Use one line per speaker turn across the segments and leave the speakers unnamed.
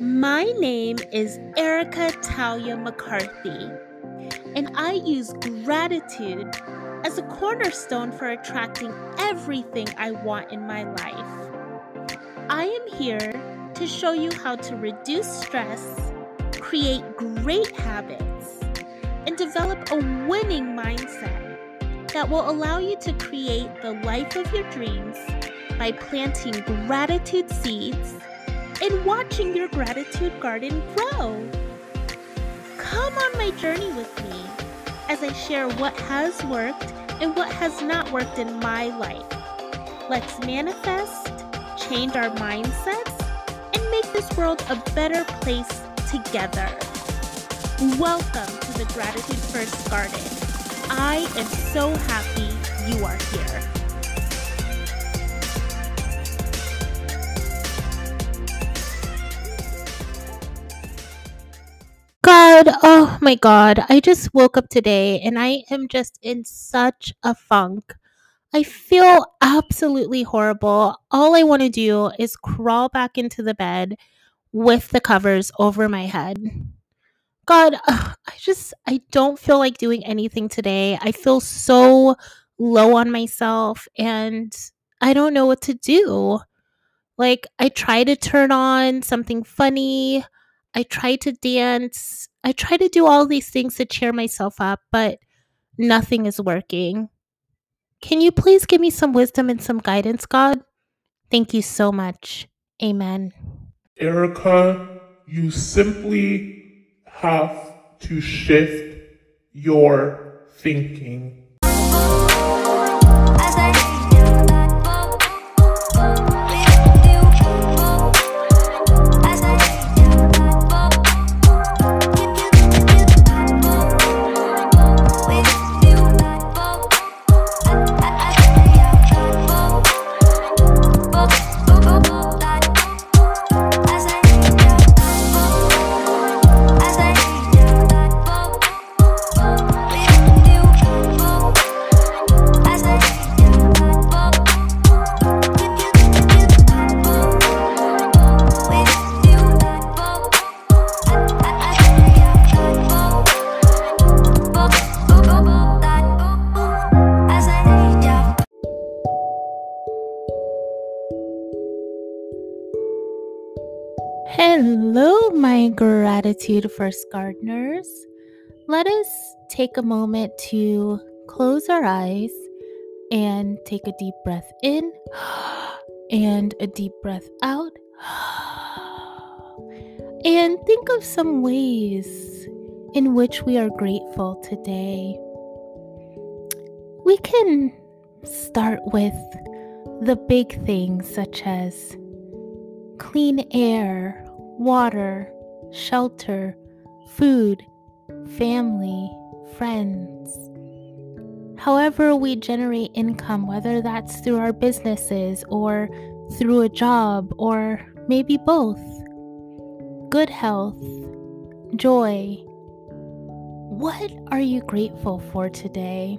My name is Erica Talia McCarthy, and I use gratitude as a cornerstone for attracting everything I want in my life. I am here to show you how to reduce stress, create great habits, and develop a winning mindset that will allow you to create the life of your dreams by planting gratitude seeds and watching your gratitude garden grow. Come on my journey with me as I share what has worked and what has not worked in my life. Let's manifest, change our mindsets, and make this world a better place together. Welcome to the Gratitude First Garden. I am so happy you are here. God, oh my God, I just woke up today and I am just in such a funk. I feel absolutely horrible. All I want to do is crawl back into the bed with the covers over my head. God, I just, I don't feel like doing anything today. I feel so low on myself and I don't know what to do. Like, I try to turn on something funny, I try to dance, I try to do all these things to cheer myself up, but nothing is working. Can you please give me some wisdom and some guidance, God? Thank you so much. Amen.
Erica, you simply have to shift your thinking.
Gratitude first gardeners. Let us take a moment to close our eyes and take a deep breath in and a deep breath out. And think of some ways in which we are grateful today. We can start with the big things such as clean air, water, shelter, food, family, friends. However, we generate income, whether that's through our businesses or through a job or maybe both. Good health, joy. What are you grateful for today?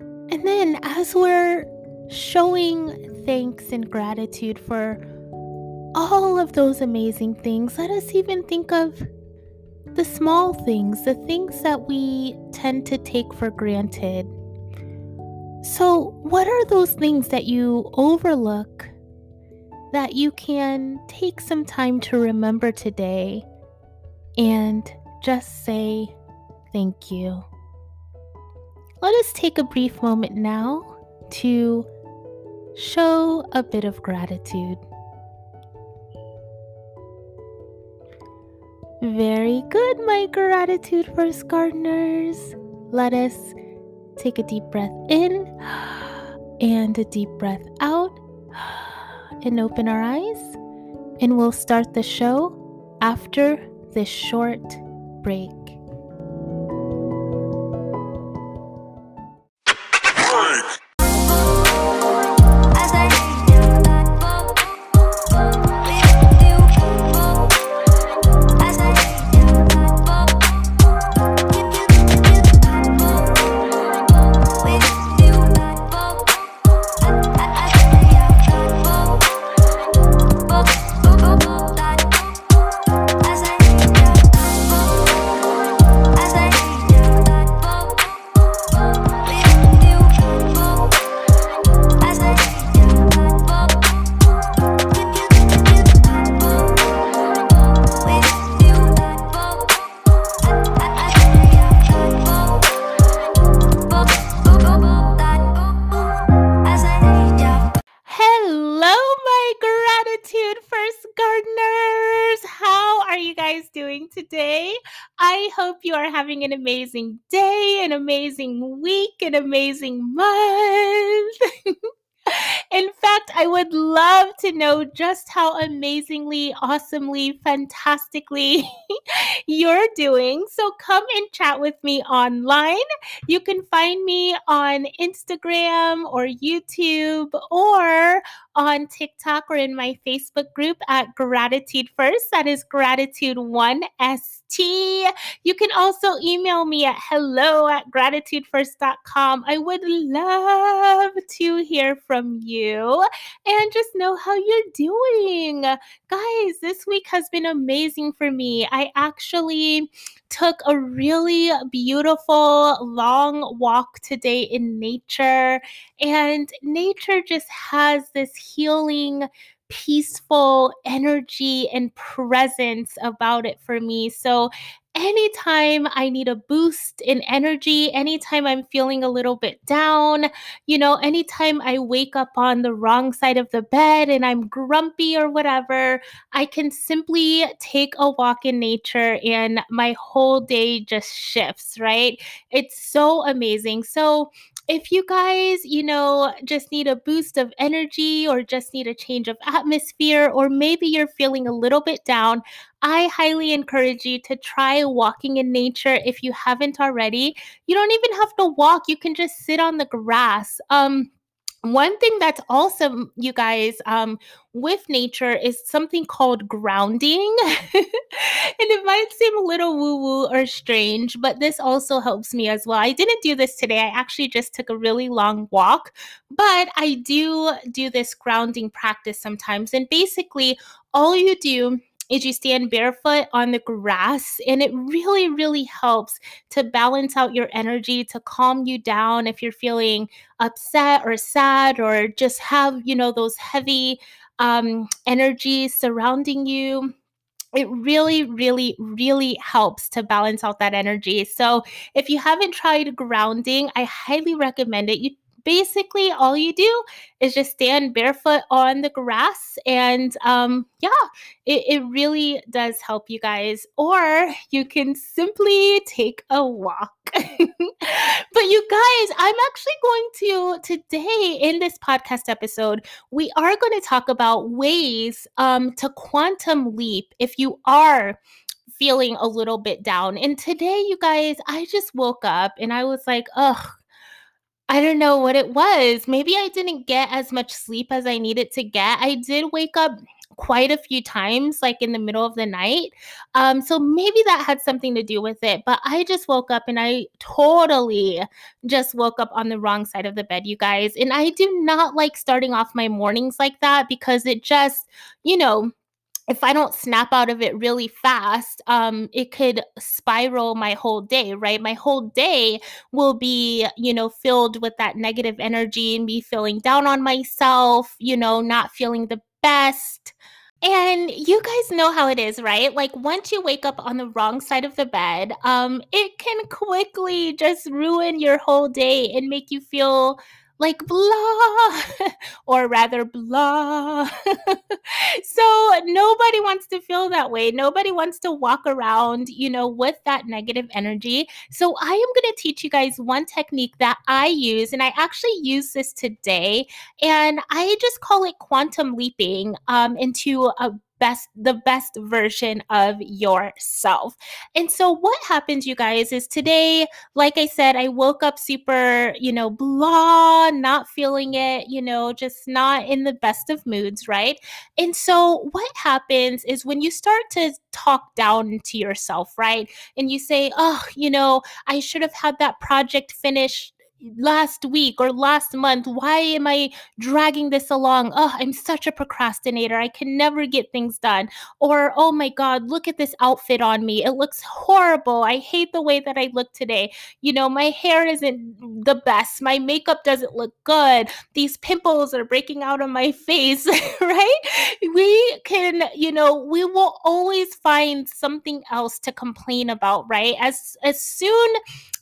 And then, as we're showing thanks and gratitude for all of those amazing things, let us even think of the small things, the things that we tend to take for granted. So, what are those things that you overlook that you can take some time to remember today and just say thank you? Let us take a brief moment now to show a bit of gratitude. Very good, my gratitude first gardeners. Let us take a deep breath in and a deep breath out and open our eyes. And we'll start the show after this short break. are having an amazing day, an amazing week, an amazing month. In fact, I would love to know just how amazingly, awesomely, fantastically you're doing. So come and chat with me online. You can find me on Instagram or YouTube or on TikTok or in my Facebook group at Gratitude First. That is Gratitude One S. T. You can also email me at hello at gratitudefirst.com. I would love to hear from you and just know how you're doing. Guys, this week has been amazing for me. I actually took a really beautiful long walk today in nature, and nature just has this healing peaceful energy and presence about it for me. So anytime I need a boost in energy, anytime I'm feeling a little bit down, you know, anytime I wake up on the wrong side of the bed and I'm grumpy or whatever, I can simply take a walk in nature and my whole day just shifts, right? It's so amazing. So, if you guys, you know, just need a boost of energy or just need a change of atmosphere, or maybe you're feeling a little bit down, I highly encourage you to try walking in nature if you haven't already. You don't even have to walk, you can just sit on the grass. Um, one thing that's awesome, you guys, um, with nature is something called grounding. and it might seem a little woo woo or strange, but this also helps me as well. I didn't do this today. I actually just took a really long walk, but I do do this grounding practice sometimes. And basically, all you do is you stand barefoot on the grass and it really really helps to balance out your energy to calm you down if you're feeling upset or sad or just have you know those heavy um, energies surrounding you it really, really, really helps to balance out that energy. So, if you haven't tried grounding, I highly recommend it. You basically all you do is just stand barefoot on the grass and um, yeah it, it really does help you guys or you can simply take a walk but you guys i'm actually going to today in this podcast episode we are going to talk about ways um, to quantum leap if you are feeling a little bit down. And today, you guys, I just woke up and I was like, ugh, I don't know what it was. Maybe I didn't get as much sleep as I needed to get. I did wake up quite a few times, like in the middle of the night. Um, so maybe that had something to do with it. But I just woke up and I totally just woke up on the wrong side of the bed, you guys. And I do not like starting off my mornings like that because it just, you know, if I don't snap out of it really fast, um, it could spiral my whole day, right? My whole day will be, you know, filled with that negative energy and me feeling down on myself, you know, not feeling the best. And you guys know how it is, right? Like once you wake up on the wrong side of the bed, um, it can quickly just ruin your whole day and make you feel like blah, or rather blah. so nobody wants to feel that way. Nobody wants to walk around, you know, with that negative energy. So I am going to teach you guys one technique that I use, and I actually use this today, and I just call it quantum leaping um, into a best the best version of yourself. And so what happens you guys is today like I said I woke up super, you know, blah, not feeling it, you know, just not in the best of moods, right? And so what happens is when you start to talk down to yourself, right? And you say, "Oh, you know, I should have had that project finished last week or last month why am i dragging this along? Oh i'm such a procrastinator. I can never get things done. Or oh my god look at this outfit on me. It looks horrible. I hate the way that i look today. You know my hair isn't the best. My makeup doesn't look good. These pimples are breaking out on my face right? We can you know we will always find something else to complain about right? As as soon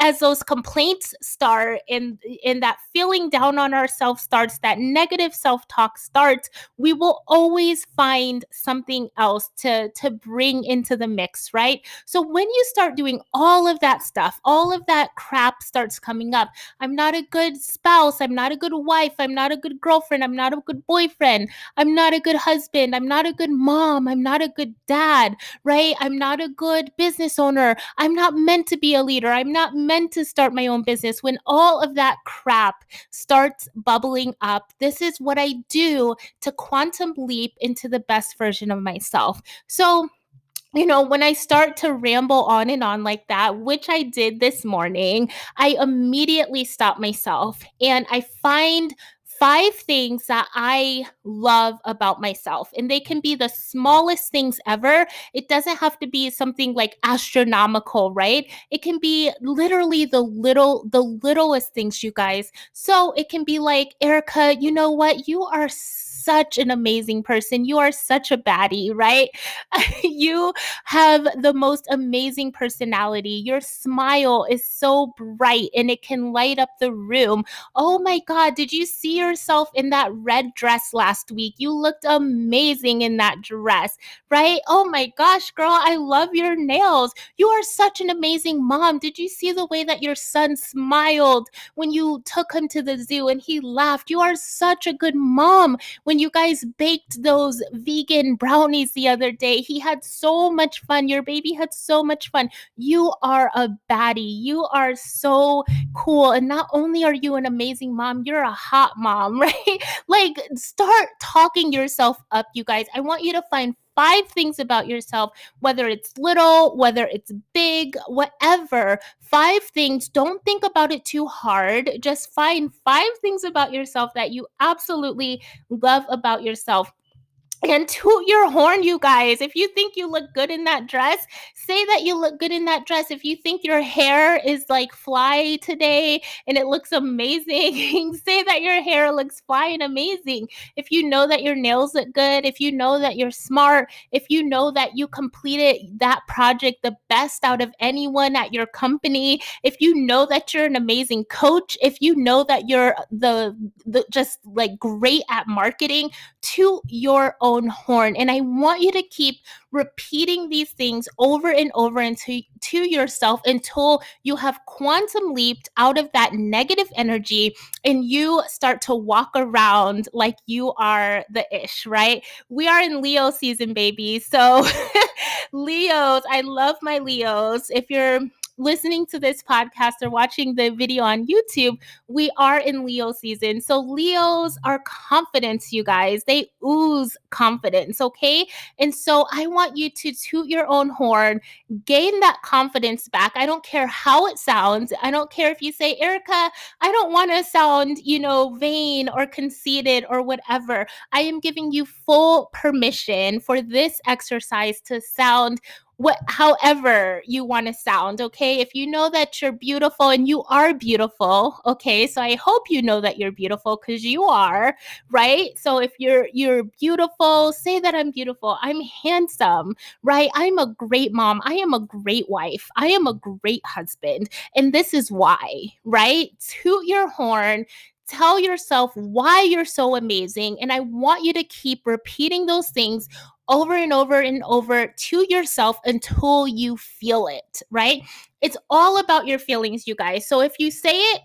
as those complaints start and and that feeling down on ourselves starts that negative self-talk starts we will always find something else to to bring into the mix right so when you start doing all of that stuff all of that crap starts coming up i'm not a good spouse i'm not a good wife i'm not a good girlfriend i'm not a good boyfriend i'm not a good husband i'm not a good mom i'm not a good dad right i'm not a good business owner i'm not meant to be a leader i'm not meant to start my own business, when all of that crap starts bubbling up, this is what I do to quantum leap into the best version of myself. So, you know, when I start to ramble on and on like that, which I did this morning, I immediately stop myself and I find five things that I love about myself. And they can be the smallest things ever. It doesn't have to be something like astronomical, right? It can be literally the little, the littlest things, you guys. So it can be like, Erica, you know what? You are such an amazing person. You are such a baddie, right? you have the most amazing personality. Your smile is so bright and it can light up the room. Oh my God, did you see yourself in that red dress last week? You looked amazing in that dress, right? Oh my gosh, girl, I love your nails. You are such an amazing mom. Did you see the way that your son smiled when you took him to the zoo and he laughed? You are such a good mom. When you guys baked those vegan brownies the other day. He had so much fun. Your baby had so much fun. You are a baddie. You are so cool. And not only are you an amazing mom, you're a hot mom, right? like, start talking yourself up, you guys. I want you to find five things about yourself, whether it's little, whether it's big, whatever. Five things. Don't think about it too hard. Just find five things about yourself that you absolutely love about yourself and toot your horn, you guys. If you think you look good in that dress, say that you look good in that dress. If you think your hair is like fly today and it looks amazing, say that your hair looks fly and amazing. If you know that your nails look good, if you know that you're smart, if you know that you completed that project the best out of anyone at your company, if you know that you're an amazing coach, if you know that you're the, the just like great at marketing, to your own own horn. And I want you to keep repeating these things over and over into to yourself until you have quantum leaped out of that negative energy and you start to walk around like you are the ish, right? We are in Leo season, baby. So Leos, I love my Leos. If you're listening to this podcast or watching the video on YouTube, we are in Leo season. So Leos are confidence, you guys. They ooze confidence, okay? And so I want you to toot your own horn, gain that confidence back. I don't care how it sounds. I don't care if you say, Erica, I don't want to sound, you know, vain or conceited or whatever. I am giving you full permission for this exercise to sound what however you want to sound okay? If you know that you're beautiful and you are beautiful okay? So i hope you know that you're beautiful because you are right? So if you're you're beautiful say that i'm beautiful i'm handsome right? I'm a great mom i am a great wife i am a great husband and this is why right? Toot your horn tell yourself why you're so amazing. And I want you to keep repeating those things over and over and over to yourself until you feel it, right? It's all about your feelings, you guys. So if you say it,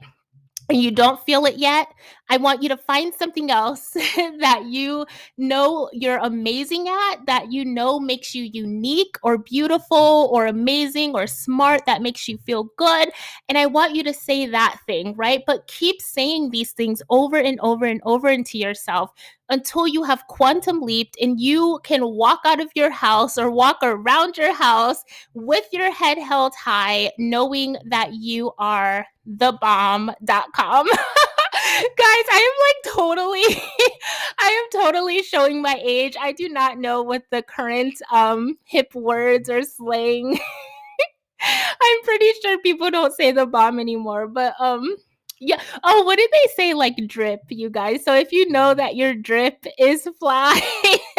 and you don't feel it yet, I want you to find something else that you know you're amazing at, that you know makes you unique or beautiful or amazing or smart, that makes you feel good. And I want you to say that thing, right? But keep saying these things over and over and over into yourself until you have quantum leaped and you can walk out of your house or walk around your house with your head held high, knowing that you are thebomb.com. Guys, I am like totally I am totally showing my age. I do not know what the current um hip words or slang. I'm pretty sure people don't say the bomb anymore, but um yeah. Oh, what did they say? Like drip, you guys. So if you know that your drip is fly,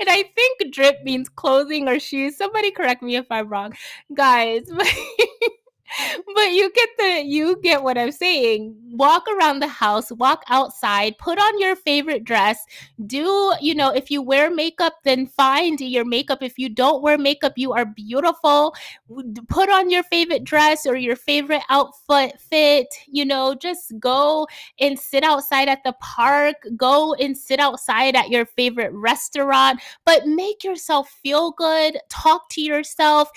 and I think drip means clothing or shoes. Somebody correct me if I'm wrong, guys. but you get the you get what I'm saying. Walk around the house, walk outside, put on your favorite dress. Do, you know, if you wear makeup, then find your makeup. If you don't wear makeup, you are beautiful. Put on your favorite dress or your favorite outfit fit, you know, just go and sit outside at the park, go and sit outside at your favorite restaurant, but make yourself feel good, talk to yourself,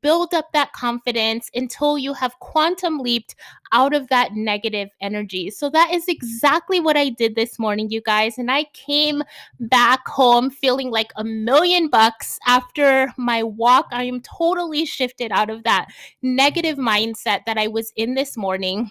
build up that confidence until you have quantum leaped out of that negative energy. So that is exactly what I did this morning, you guys. And I came back home feeling like a million bucks after my walk. I am totally shifted out of that negative mindset that I was in this morning.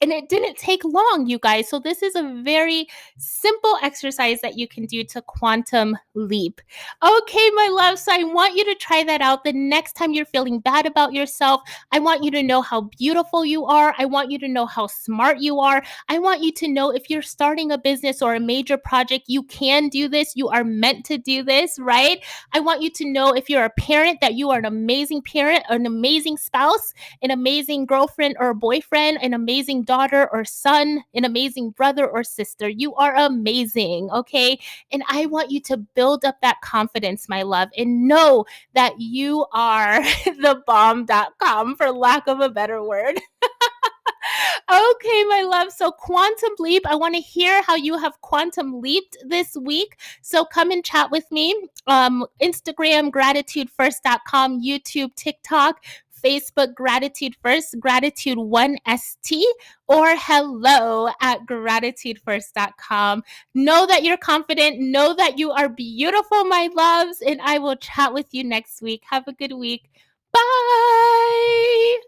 And it didn't take long, you guys. So, this is a very simple exercise that you can do to quantum leap. Okay, my love. So, I want you to try that out the next time you're feeling bad about yourself. I want you to know how beautiful you are. I want you to know how smart you are. I want you to know if you're starting a business or a major project, you can do this. You are meant to do this, right? I want you to know if you're a parent that you are an amazing parent, an amazing spouse, an amazing girlfriend or boyfriend, an amazing daughter or son, an amazing brother or sister. You are amazing, okay? And I want you to build up that confidence, my love, and know that you are the bomb.com for lack of a better word. okay, my love. So, quantum leap, I want to hear how you have quantum leaped this week. So, come and chat with me. Um, Instagram, gratitudefirst.com, YouTube, TikTok. Facebook Gratitude First, Gratitude One ST, or hello at gratitudefirst.com. Know that you're confident. Know that you are beautiful, my loves. And I will chat with you next week. Have a good week. Bye.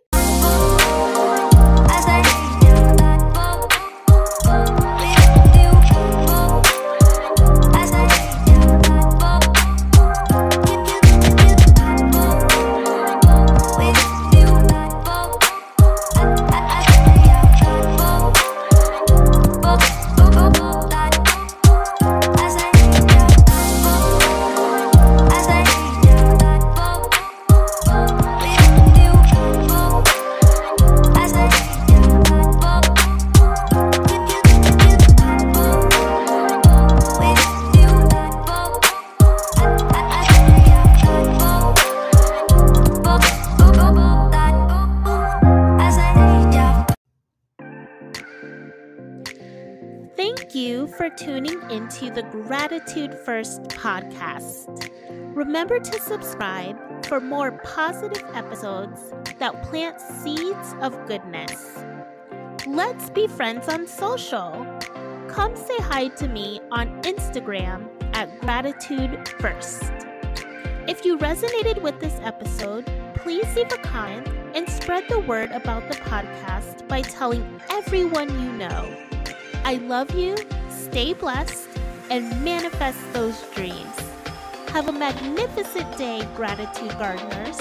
Into the Gratitude First podcast. Remember to subscribe for more positive episodes that plant seeds of goodness. Let's be friends on social. Come say hi to me on Instagram at Gratitude First. If you resonated with this episode, please leave a comment and spread the word about the podcast by telling everyone you know. I love you, stay blessed, and manifest those dreams. Have a magnificent day, Gratitude Gardeners.